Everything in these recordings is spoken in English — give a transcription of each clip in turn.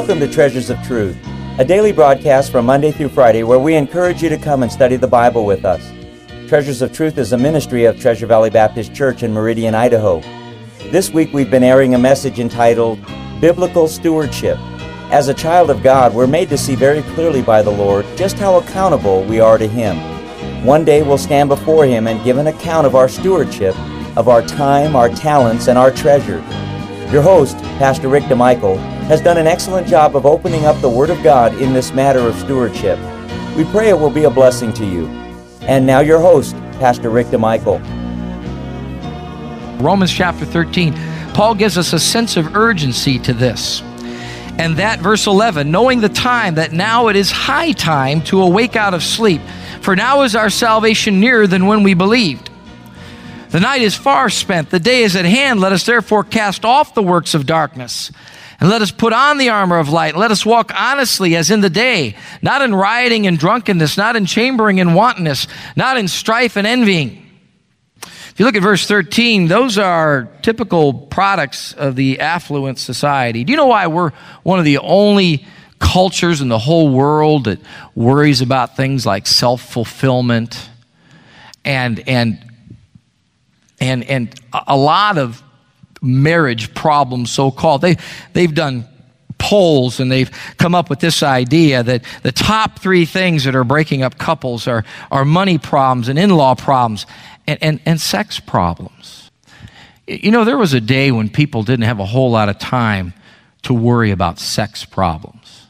Welcome to Treasures of Truth, a daily broadcast from Monday through Friday where we encourage you to come and study the Bible with us. Treasures of Truth is a ministry of Treasure Valley Baptist Church in Meridian, Idaho. This week we've been airing a message entitled Biblical Stewardship. As a child of God, we're made to see very clearly by the Lord just how accountable we are to Him. One day we'll stand before Him and give an account of our stewardship, of our time, our talents, and our treasure. Your host, Pastor Rick DeMichael, has done an excellent job of opening up the Word of God in this matter of stewardship. We pray it will be a blessing to you. And now, your host, Pastor Rick DeMichael. Romans chapter 13, Paul gives us a sense of urgency to this. And that, verse 11, knowing the time that now it is high time to awake out of sleep, for now is our salvation nearer than when we believed. The night is far spent, the day is at hand. Let us therefore cast off the works of darkness and let us put on the armor of light. Let us walk honestly as in the day, not in rioting and drunkenness, not in chambering and wantonness, not in strife and envying. If you look at verse 13, those are typical products of the affluent society. Do you know why we're one of the only cultures in the whole world that worries about things like self fulfillment and, and, and, and a lot of marriage problems, so called. They, they've done polls and they've come up with this idea that the top three things that are breaking up couples are, are money problems and in law problems and, and, and sex problems. You know, there was a day when people didn't have a whole lot of time to worry about sex problems.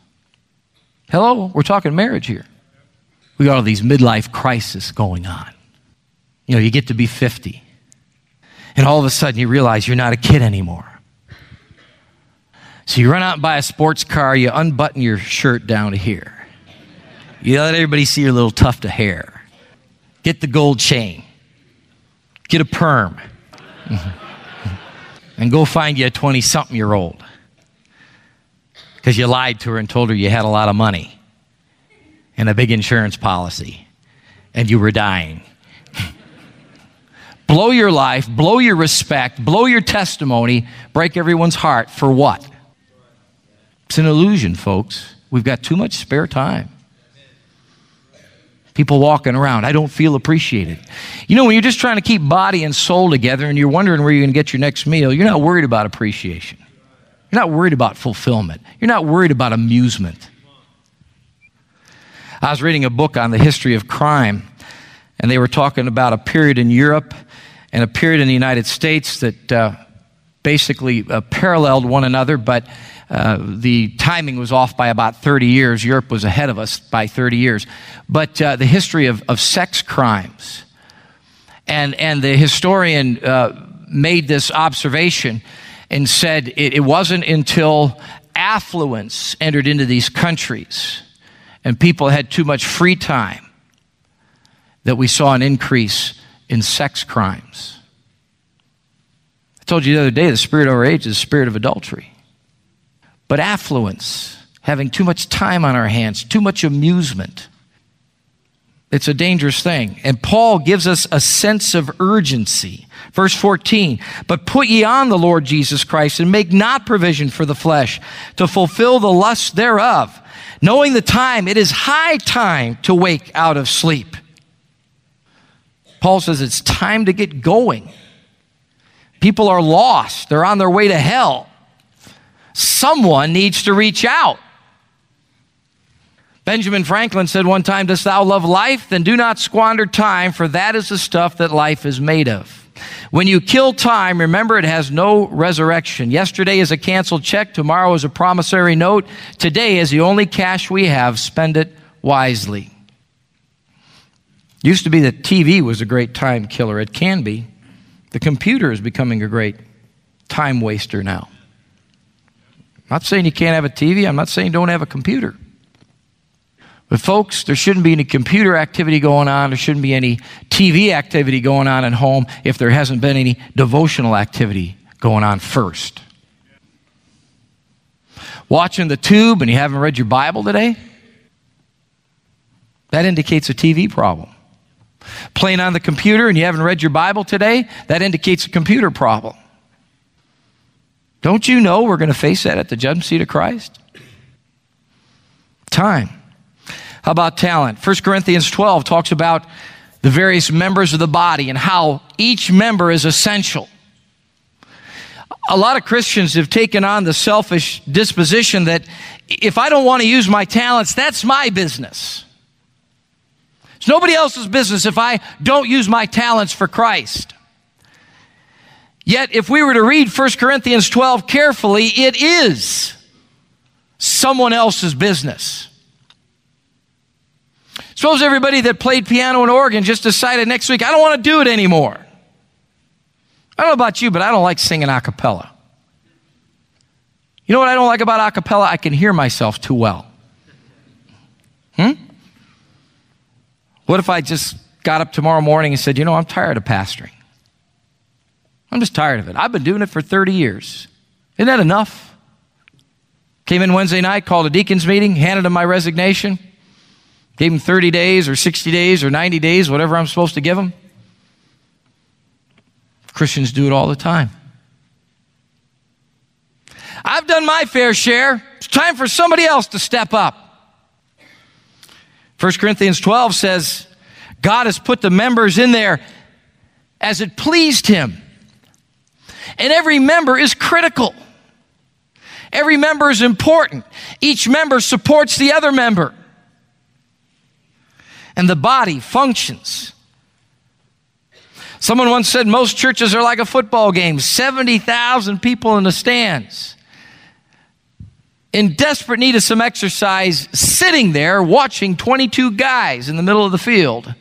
Hello, we're talking marriage here. We got all these midlife crises going on. You know, you get to be 50 and all of a sudden you realize you're not a kid anymore. So you run out and buy a sports car, you unbutton your shirt down to here. You let everybody see your little tuft of hair. Get the gold chain. Get a perm. and go find you a 20 something year old. Because you lied to her and told her you had a lot of money and a big insurance policy and you were dying blow your life, blow your respect, blow your testimony, break everyone's heart for what? It's an illusion, folks. We've got too much spare time. People walking around, I don't feel appreciated. You know, when you're just trying to keep body and soul together and you're wondering where you're going to get your next meal, you're not worried about appreciation. You're not worried about fulfillment. You're not worried about amusement. I was reading a book on the history of crime, and they were talking about a period in Europe and a period in the United States that uh, basically uh, paralleled one another, but uh, the timing was off by about 30 years. Europe was ahead of us by 30 years. But uh, the history of, of sex crimes. And, and the historian uh, made this observation and said it, it wasn't until affluence entered into these countries and people had too much free time that we saw an increase in sex crimes. I told you the other day the spirit of our age is the spirit of adultery. But affluence, having too much time on our hands, too much amusement, it's a dangerous thing. And Paul gives us a sense of urgency. Verse 14, but put ye on the Lord Jesus Christ and make not provision for the flesh to fulfill the lusts thereof, knowing the time, it is high time to wake out of sleep. Paul says it's time to get going. People are lost, they're on their way to hell. Someone needs to reach out. Benjamin Franklin said one time, Dost thou love life? Then do not squander time, for that is the stuff that life is made of. When you kill time, remember it has no resurrection. Yesterday is a canceled check, tomorrow is a promissory note. Today is the only cash we have. Spend it wisely. Used to be that TV was a great time killer. It can be. The computer is becoming a great time waster now. I'm not saying you can't have a TV. I'm not saying don't have a computer. But, folks, there shouldn't be any computer activity going on. There shouldn't be any TV activity going on at home if there hasn't been any devotional activity going on first. Watching the tube and you haven't read your Bible today? That indicates a TV problem. Playing on the computer and you haven't read your Bible today, that indicates a computer problem. Don't you know we're going to face that at the judgment seat of Christ? Time. How about talent? 1 Corinthians 12 talks about the various members of the body and how each member is essential. A lot of Christians have taken on the selfish disposition that if I don't want to use my talents, that's my business. It's nobody else's business if I don't use my talents for Christ. Yet, if we were to read 1 Corinthians 12 carefully, it is someone else's business. Suppose everybody that played piano and organ just decided next week, I don't want to do it anymore. I don't know about you, but I don't like singing a cappella. You know what I don't like about a cappella? I can hear myself too well. Hmm? What if I just got up tomorrow morning and said, you know, I'm tired of pastoring? I'm just tired of it. I've been doing it for 30 years. Isn't that enough? Came in Wednesday night, called a deacons meeting, handed him my resignation, gave him 30 days or 60 days or 90 days, whatever I'm supposed to give him. Christians do it all the time. I've done my fair share. It's time for somebody else to step up. 1 Corinthians 12 says, God has put the members in there as it pleased him. And every member is critical. Every member is important. Each member supports the other member. And the body functions. Someone once said most churches are like a football game 70,000 people in the stands in desperate need of some exercise, sitting there watching 22 guys in the middle of the field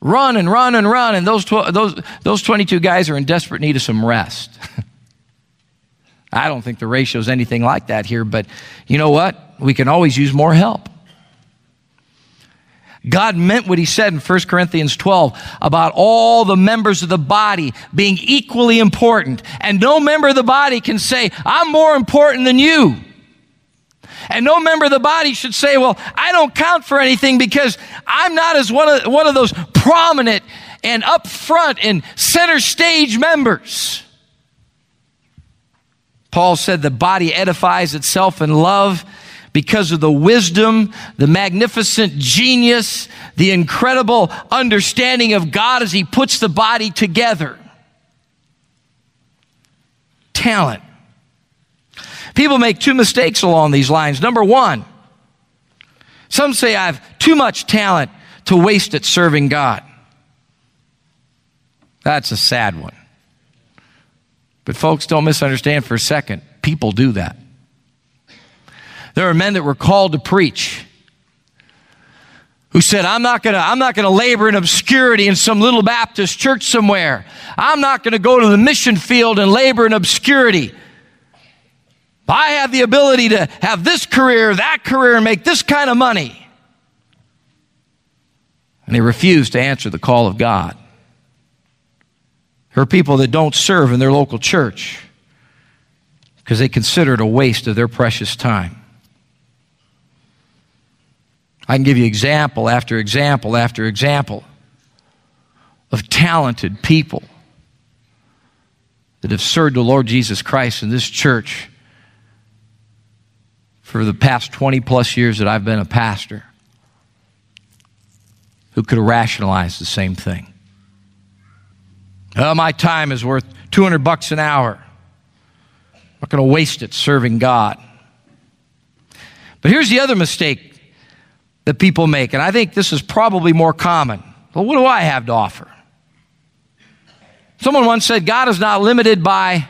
run and run and run, and those, tw- those, those 22 guys are in desperate need of some rest. I don't think the ratio is anything like that here, but you know what? We can always use more help. God meant what he said in 1 Corinthians 12 about all the members of the body being equally important. And no member of the body can say, I'm more important than you. And no member of the body should say, well, I don't count for anything because I'm not as one of, one of those prominent and upfront and center stage members. Paul said the body edifies itself in love because of the wisdom, the magnificent genius, the incredible understanding of God as He puts the body together. Talent. People make two mistakes along these lines. Number one, some say I have too much talent to waste it serving God. That's a sad one. But folks, don't misunderstand for a second. People do that. There are men that were called to preach who said, I'm not gonna, I'm not gonna labor in obscurity in some little Baptist church somewhere. I'm not gonna go to the mission field and labor in obscurity. I have the ability to have this career, that career, and make this kind of money. And they refuse to answer the call of God. There are people that don't serve in their local church because they consider it a waste of their precious time. I can give you example after example after example of talented people that have served the Lord Jesus Christ in this church for the past 20 plus years that I've been a pastor who could have rationalized the same thing. Oh, my time is worth 200 bucks an hour. I'm not going to waste it serving God. But here's the other mistake that people make, and I think this is probably more common. Well, what do I have to offer? Someone once said, God is not limited by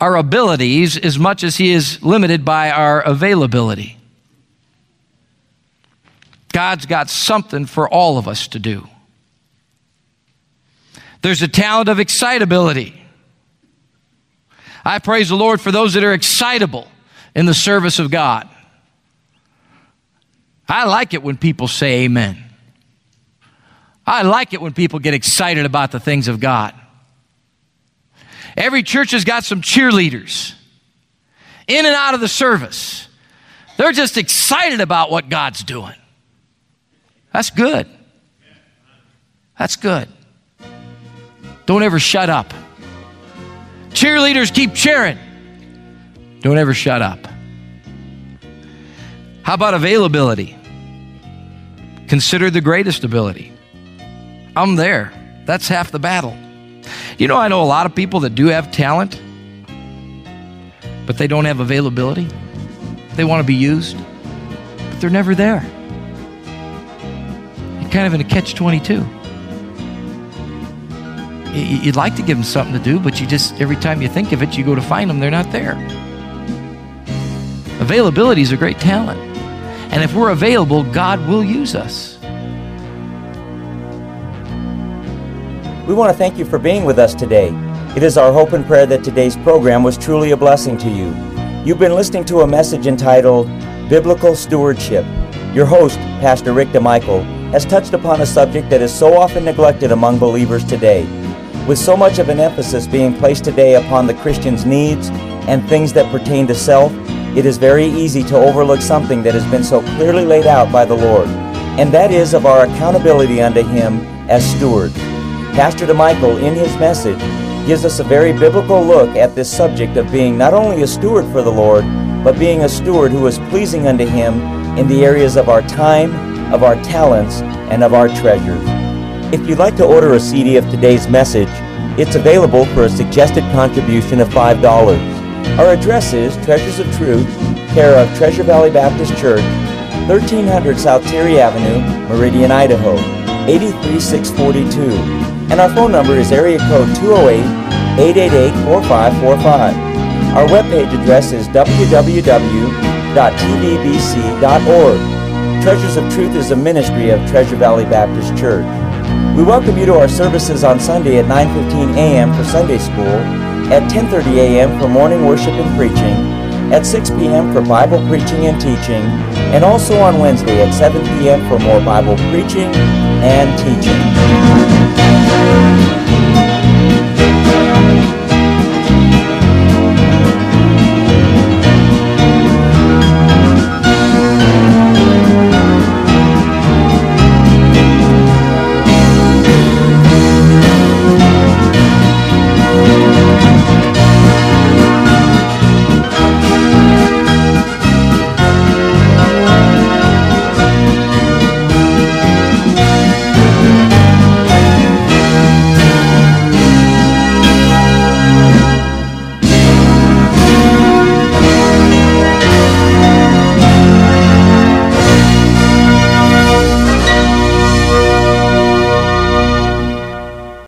our abilities as much as He is limited by our availability. God's got something for all of us to do. There's a talent of excitability. I praise the Lord for those that are excitable in the service of God. I like it when people say amen. I like it when people get excited about the things of God. Every church has got some cheerleaders in and out of the service. They're just excited about what God's doing. That's good. That's good. Don't ever shut up. Cheerleaders keep cheering. Don't ever shut up. How about availability? Consider the greatest ability. I'm there. That's half the battle. You know, I know a lot of people that do have talent, but they don't have availability. They want to be used, but they're never there. You're kind of in a catch 22. You'd like to give them something to do, but you just, every time you think of it, you go to find them, they're not there. Availability is a great talent. And if we're available, God will use us. We want to thank you for being with us today. It is our hope and prayer that today's program was truly a blessing to you. You've been listening to a message entitled Biblical Stewardship. Your host, Pastor Rick DeMichael, has touched upon a subject that is so often neglected among believers today. With so much of an emphasis being placed today upon the Christian's needs and things that pertain to self, it is very easy to overlook something that has been so clearly laid out by the Lord, and that is of our accountability unto Him as stewards. Pastor DeMichael, in his message, gives us a very biblical look at this subject of being not only a steward for the Lord, but being a steward who is pleasing unto Him in the areas of our time, of our talents, and of our treasures. If you'd like to order a CD of today's message, it's available for a suggested contribution of $5. Our address is Treasures of Truth, care of Treasure Valley Baptist Church, 1300 South Terry Avenue, Meridian, Idaho, 83642 and our phone number is area code 208-888-4545. Our webpage address is www.tvbc.org. Treasures of Truth is a ministry of Treasure Valley Baptist Church. We welcome you to our services on Sunday at 9:15 a.m. for Sunday school, at 10:30 a.m. for morning worship and preaching, at 6 p.m. for Bible preaching and teaching, and also on Wednesday at 7 p.m. for more Bible preaching and teaching.